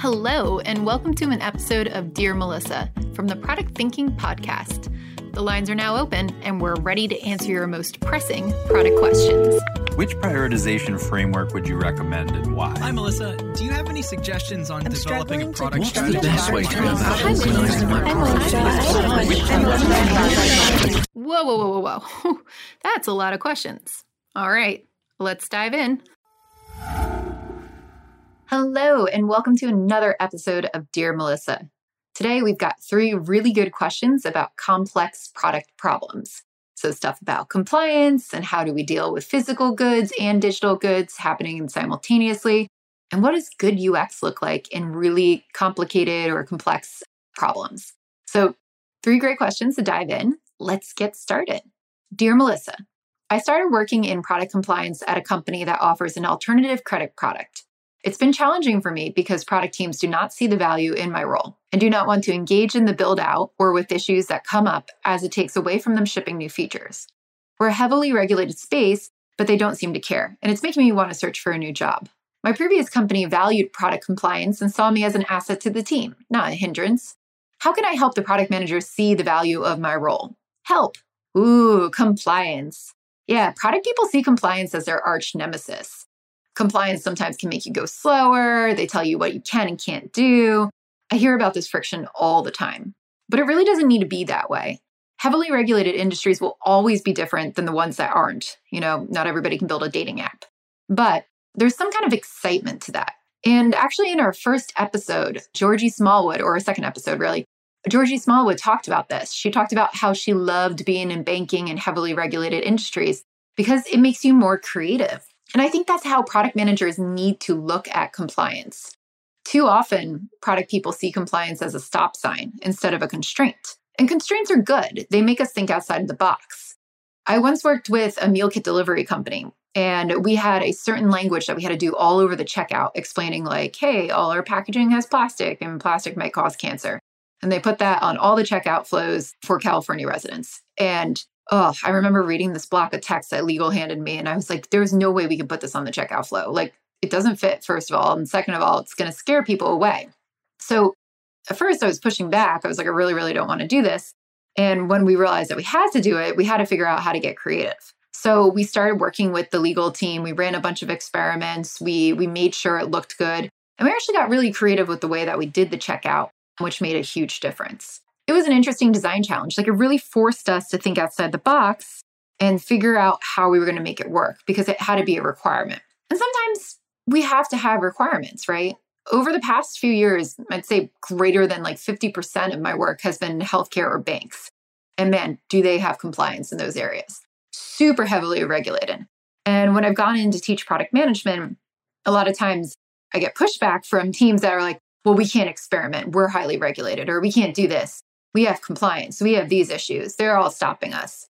Hello, and welcome to an episode of Dear Melissa from the Product Thinking Podcast. The lines are now open, and we're ready to answer your most pressing product questions. Which prioritization framework would you recommend and why? Hi, Melissa. Do you have any suggestions on I'm developing a struggling to product the strategy? best way to go about Hi, organizing Whoa, whoa, whoa, whoa, whoa. That's a lot of questions. All right, let's dive in. Hello, and welcome to another episode of Dear Melissa. Today, we've got three really good questions about complex product problems. So, stuff about compliance and how do we deal with physical goods and digital goods happening simultaneously, and what does good UX look like in really complicated or complex problems. So, three great questions to dive in. Let's get started. Dear Melissa, I started working in product compliance at a company that offers an alternative credit product. It's been challenging for me because product teams do not see the value in my role and do not want to engage in the build out or with issues that come up as it takes away from them shipping new features. We're a heavily regulated space, but they don't seem to care, and it's making me want to search for a new job. My previous company valued product compliance and saw me as an asset to the team, not a hindrance. How can I help the product manager see the value of my role? Help. Ooh, compliance. Yeah, product people see compliance as their arch nemesis. Compliance sometimes can make you go slower. They tell you what you can and can't do. I hear about this friction all the time, but it really doesn't need to be that way. Heavily regulated industries will always be different than the ones that aren't. You know, not everybody can build a dating app, but there's some kind of excitement to that. And actually, in our first episode, Georgie Smallwood, or a second episode really, Georgie Smallwood talked about this. She talked about how she loved being in banking and heavily regulated industries because it makes you more creative. And I think that's how product managers need to look at compliance. Too often, product people see compliance as a stop sign instead of a constraint. And constraints are good, they make us think outside the box. I once worked with a meal kit delivery company, and we had a certain language that we had to do all over the checkout, explaining, like, hey, all our packaging has plastic, and plastic might cause cancer. And they put that on all the checkout flows for California residents. And oh, I remember reading this block of text that legal handed me, and I was like, there's no way we can put this on the checkout flow. Like, it doesn't fit, first of all. And second of all, it's going to scare people away. So at first, I was pushing back. I was like, I really, really don't want to do this. And when we realized that we had to do it, we had to figure out how to get creative. So we started working with the legal team. We ran a bunch of experiments. We we made sure it looked good. And we actually got really creative with the way that we did the checkout, which made a huge difference it was an interesting design challenge. Like it really forced us to think outside the box and figure out how we were going to make it work because it had to be a requirement. And sometimes we have to have requirements, right? Over the past few years, I'd say greater than like 50% of my work has been healthcare or banks. And man, do they have compliance in those areas? Super heavily regulated. And when I've gone in to teach product management, a lot of times I get pushback from teams that are like, well, we can't experiment. We're highly regulated, or we can't do this we have compliance we have these issues they're all stopping us.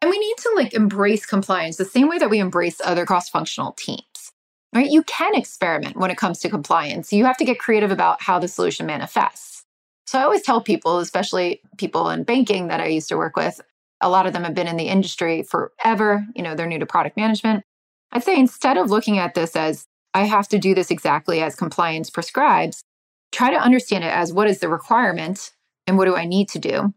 And we need to like embrace compliance the same way that we embrace other cross-functional teams right? You can experiment when it comes to compliance. You have to get creative about how the solution manifests. So i always tell people especially people in banking that i used to work with a lot of them have been in the industry forever you know they're new to product management. I'd say instead of looking at this as i have to do this exactly as compliance prescribes try to understand it as what is the requirement and what do I need to do?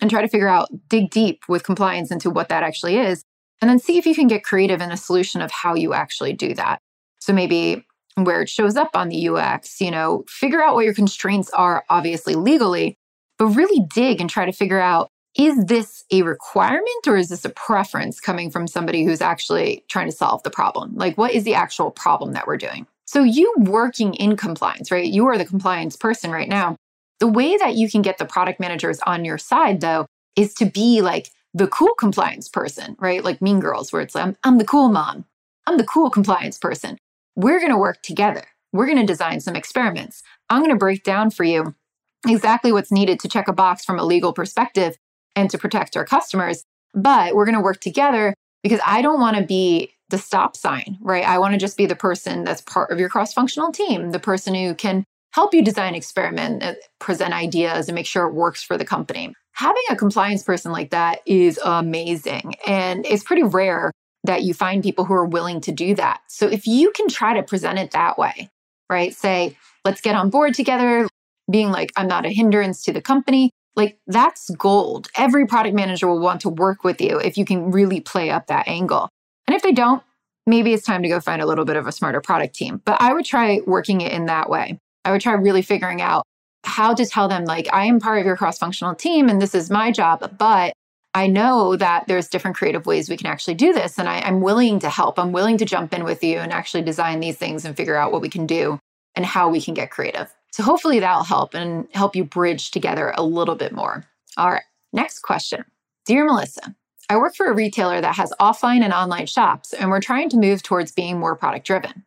And try to figure out, dig deep with compliance into what that actually is. And then see if you can get creative in a solution of how you actually do that. So maybe where it shows up on the UX, you know, figure out what your constraints are, obviously legally, but really dig and try to figure out is this a requirement or is this a preference coming from somebody who's actually trying to solve the problem? Like, what is the actual problem that we're doing? So, you working in compliance, right? You are the compliance person right now. The way that you can get the product managers on your side, though, is to be like the cool compliance person, right? Like Mean Girls, where it's like, I'm, I'm the cool mom, I'm the cool compliance person. We're going to work together. We're going to design some experiments. I'm going to break down for you exactly what's needed to check a box from a legal perspective and to protect our customers. But we're going to work together because I don't want to be the stop sign, right? I want to just be the person that's part of your cross functional team, the person who can help you design experiment, uh, present ideas, and make sure it works for the company. Having a compliance person like that is amazing. And it's pretty rare that you find people who are willing to do that. So if you can try to present it that way, right? Say, let's get on board together, being like, I'm not a hindrance to the company. Like, that's gold. Every product manager will want to work with you if you can really play up that angle. And if they don't, maybe it's time to go find a little bit of a smarter product team. But I would try working it in that way. I would try really figuring out how to tell them, like, I am part of your cross functional team and this is my job, but I know that there's different creative ways we can actually do this. And I, am willing to help. I'm willing to jump in with you and actually design these things and figure out what we can do and how we can get creative. So hopefully that'll help and help you bridge together a little bit more. All right, next question. Dear Melissa, I work for a retailer that has offline and online shops, and we're trying to move towards being more product driven.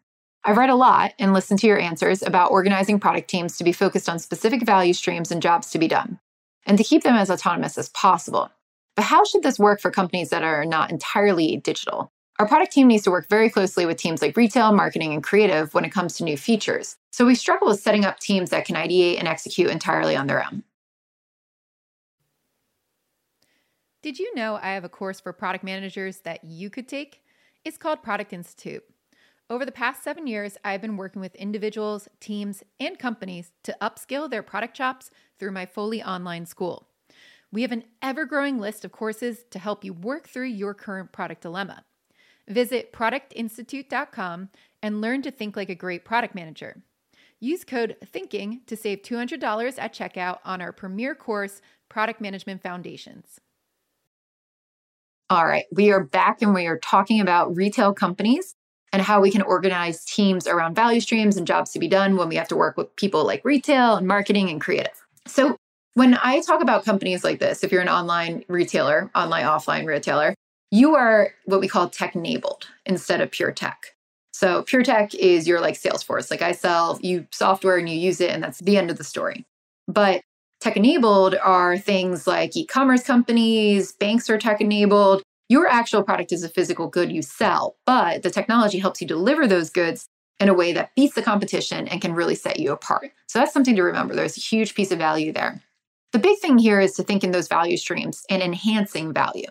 I've read a lot and listened to your answers about organizing product teams to be focused on specific value streams and jobs to be done, and to keep them as autonomous as possible. But how should this work for companies that are not entirely digital? Our product team needs to work very closely with teams like retail, marketing, and creative when it comes to new features. So we struggle with setting up teams that can ideate and execute entirely on their own. Did you know I have a course for product managers that you could take? It's called Product Institute. Over the past seven years, I've been working with individuals, teams, and companies to upskill their product chops through my fully online school. We have an ever growing list of courses to help you work through your current product dilemma. Visit productinstitute.com and learn to think like a great product manager. Use code THINKING to save $200 at checkout on our premier course, Product Management Foundations. All right, we are back and we are talking about retail companies and how we can organize teams around value streams and jobs to be done when we have to work with people like retail and marketing and creative. So, when I talk about companies like this, if you're an online retailer, online, offline retailer, you are what we call tech enabled instead of pure tech. So, pure tech is your like Salesforce. Like I sell you software and you use it, and that's the end of the story. But Tech enabled are things like e commerce companies, banks are tech enabled. Your actual product is a physical good you sell, but the technology helps you deliver those goods in a way that beats the competition and can really set you apart. So that's something to remember. There's a huge piece of value there. The big thing here is to think in those value streams and enhancing value.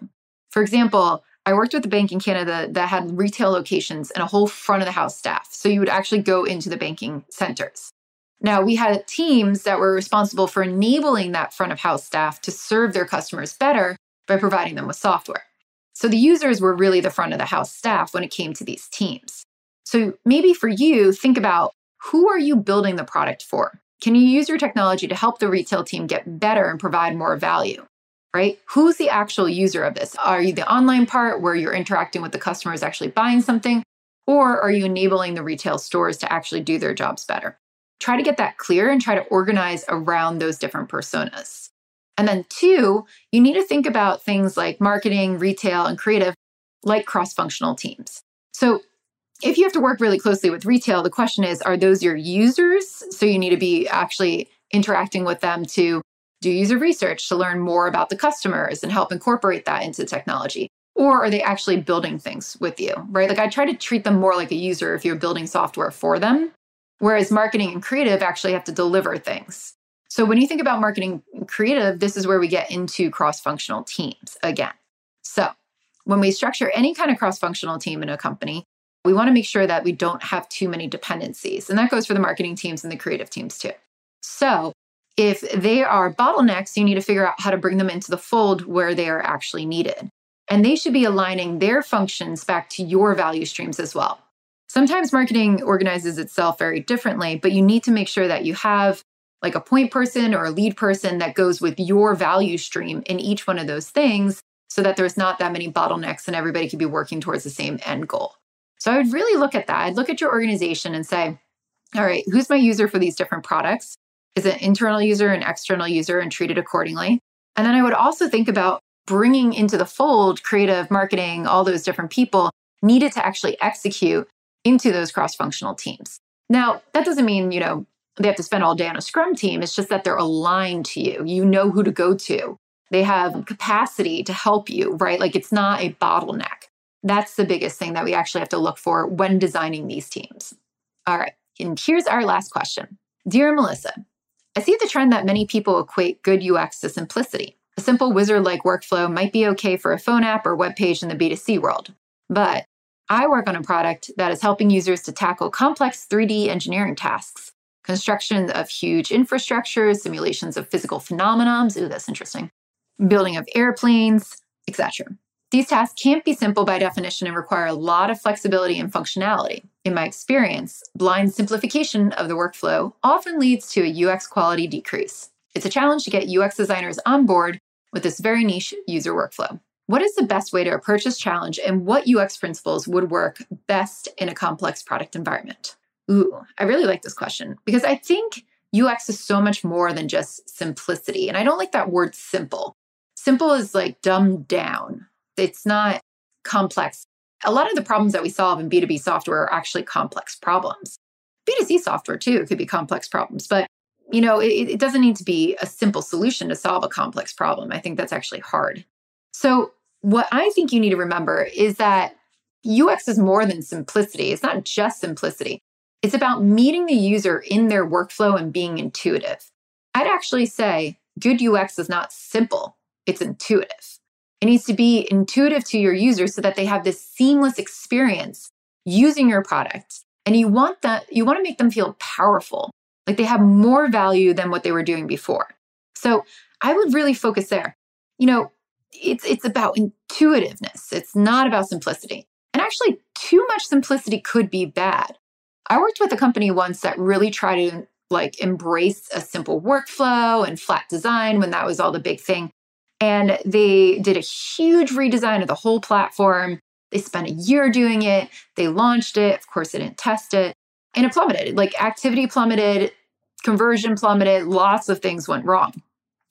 For example, I worked with a bank in Canada that had retail locations and a whole front of the house staff. So you would actually go into the banking centers. Now, we had teams that were responsible for enabling that front of house staff to serve their customers better by providing them with software. So the users were really the front of the house staff when it came to these teams. So maybe for you, think about who are you building the product for? Can you use your technology to help the retail team get better and provide more value? Right? Who's the actual user of this? Are you the online part where you're interacting with the customers actually buying something? Or are you enabling the retail stores to actually do their jobs better? try to get that clear and try to organize around those different personas. And then, two, you need to think about things like marketing, retail, and creative like cross functional teams. So, if you have to work really closely with retail, the question is are those your users? So, you need to be actually interacting with them to do user research to learn more about the customers and help incorporate that into technology. Or are they actually building things with you, right? Like I try to treat them more like a user if you're building software for them Whereas marketing and creative actually have to deliver things. So when you think about marketing creative, this is where we get into cross functional teams again. So when we structure any kind of cross functional team in a company, we want to make sure that we don't have too many dependencies. And that goes for the marketing teams and the creative teams too. So if they are bottlenecks, you need to figure out how to bring them into the fold where they are actually needed. And they should be aligning their functions back to your value streams as well. Sometimes marketing organizes itself very differently, but you need to make sure that you have like a point person or a lead person that goes with your value stream in each one of those things so that there's not that many bottlenecks and everybody could be working towards the same end goal. So I would really look at that. I'd look at your organization and say, all right, who's my user for these different products? Is it internal user and external user and treat it accordingly? And then I would also think about bringing into the fold creative marketing, all those different people needed to actually execute into those cross functional teams. Now, that doesn't mean, you know, they have to spend all day on a scrum team. It's just that they're aligned to you. You know who to go to. They have capacity to help you, right? Like it's not a bottleneck. That's the biggest thing that we actually have to look for when designing these teams. All right. And here's our last question Dear Melissa, I see the trend that many people equate good UX to simplicity. A simple wizard like workflow might be okay for a phone app or web page in the B2C world. But I work on a product that is helping users to tackle complex 3D engineering tasks, construction of huge infrastructures, simulations of physical phenomena. Ooh, that's interesting. Building of airplanes, etc. These tasks can't be simple by definition and require a lot of flexibility and functionality. In my experience, blind simplification of the workflow often leads to a UX quality decrease. It's a challenge to get UX designers on board with this very niche user workflow. What is the best way to approach this challenge and what UX principles would work best in a complex product environment? Ooh, I really like this question because I think UX is so much more than just simplicity. And I don't like that word simple. Simple is like dumbed down, it's not complex. A lot of the problems that we solve in B2B software are actually complex problems. B2C software too could be complex problems, but you know, it, it doesn't need to be a simple solution to solve a complex problem. I think that's actually hard. So what I think you need to remember is that UX is more than simplicity. It's not just simplicity. It's about meeting the user in their workflow and being intuitive. I'd actually say good UX is not simple, it's intuitive. It needs to be intuitive to your users so that they have this seamless experience using your product. And you want that, you want to make them feel powerful, like they have more value than what they were doing before. So I would really focus there. You know, it's it's about intuitiveness. It's not about simplicity. And actually, too much simplicity could be bad. I worked with a company once that really tried to like embrace a simple workflow and flat design when that was all the big thing. And they did a huge redesign of the whole platform. They spent a year doing it. They launched it. Of course, they didn't test it. And it plummeted. Like activity plummeted, conversion plummeted, lots of things went wrong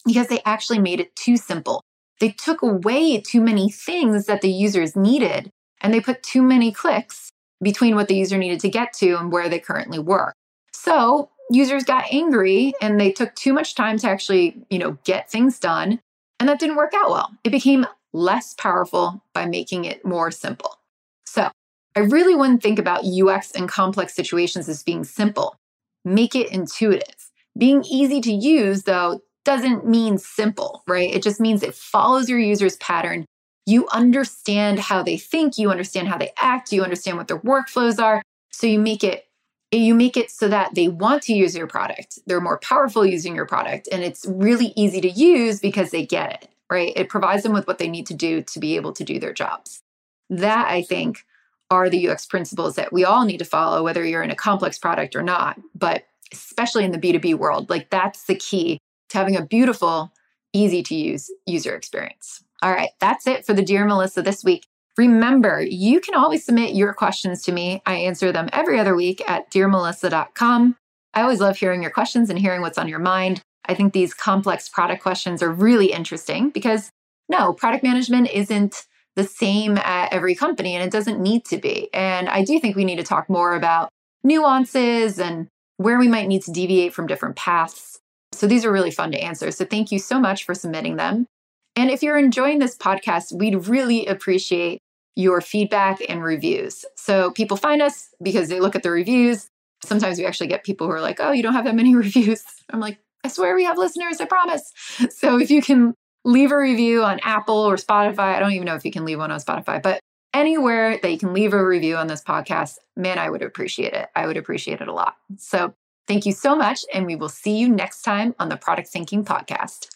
because they actually made it too simple. They took away too many things that the users needed and they put too many clicks between what the user needed to get to and where they currently were. So users got angry and they took too much time to actually, you know, get things done. And that didn't work out well. It became less powerful by making it more simple. So I really wouldn't think about UX and complex situations as being simple. Make it intuitive. Being easy to use, though, doesn't mean simple, right? It just means it follows your user's pattern. You understand how they think, you understand how they act, you understand what their workflows are. So you make it you make it so that they want to use your product. They're more powerful using your product and it's really easy to use because they get it, right? It provides them with what they need to do to be able to do their jobs. That I think are the UX principles that we all need to follow whether you're in a complex product or not, but especially in the B2B world. Like that's the key to having a beautiful, easy to use user experience. All right, that's it for the Dear Melissa this week. Remember, you can always submit your questions to me. I answer them every other week at dearmelissa.com. I always love hearing your questions and hearing what's on your mind. I think these complex product questions are really interesting because no, product management isn't the same at every company and it doesn't need to be. And I do think we need to talk more about nuances and where we might need to deviate from different paths. So these are really fun to answer. So thank you so much for submitting them. And if you're enjoying this podcast, we'd really appreciate your feedback and reviews. So people find us because they look at the reviews. Sometimes we actually get people who are like, oh, you don't have that many reviews. I'm like, I swear we have listeners, I promise. So if you can leave a review on Apple or Spotify, I don't even know if you can leave one on Spotify, but anywhere that you can leave a review on this podcast, man, I would appreciate it. I would appreciate it a lot. So Thank you so much, and we will see you next time on the Product Thinking Podcast.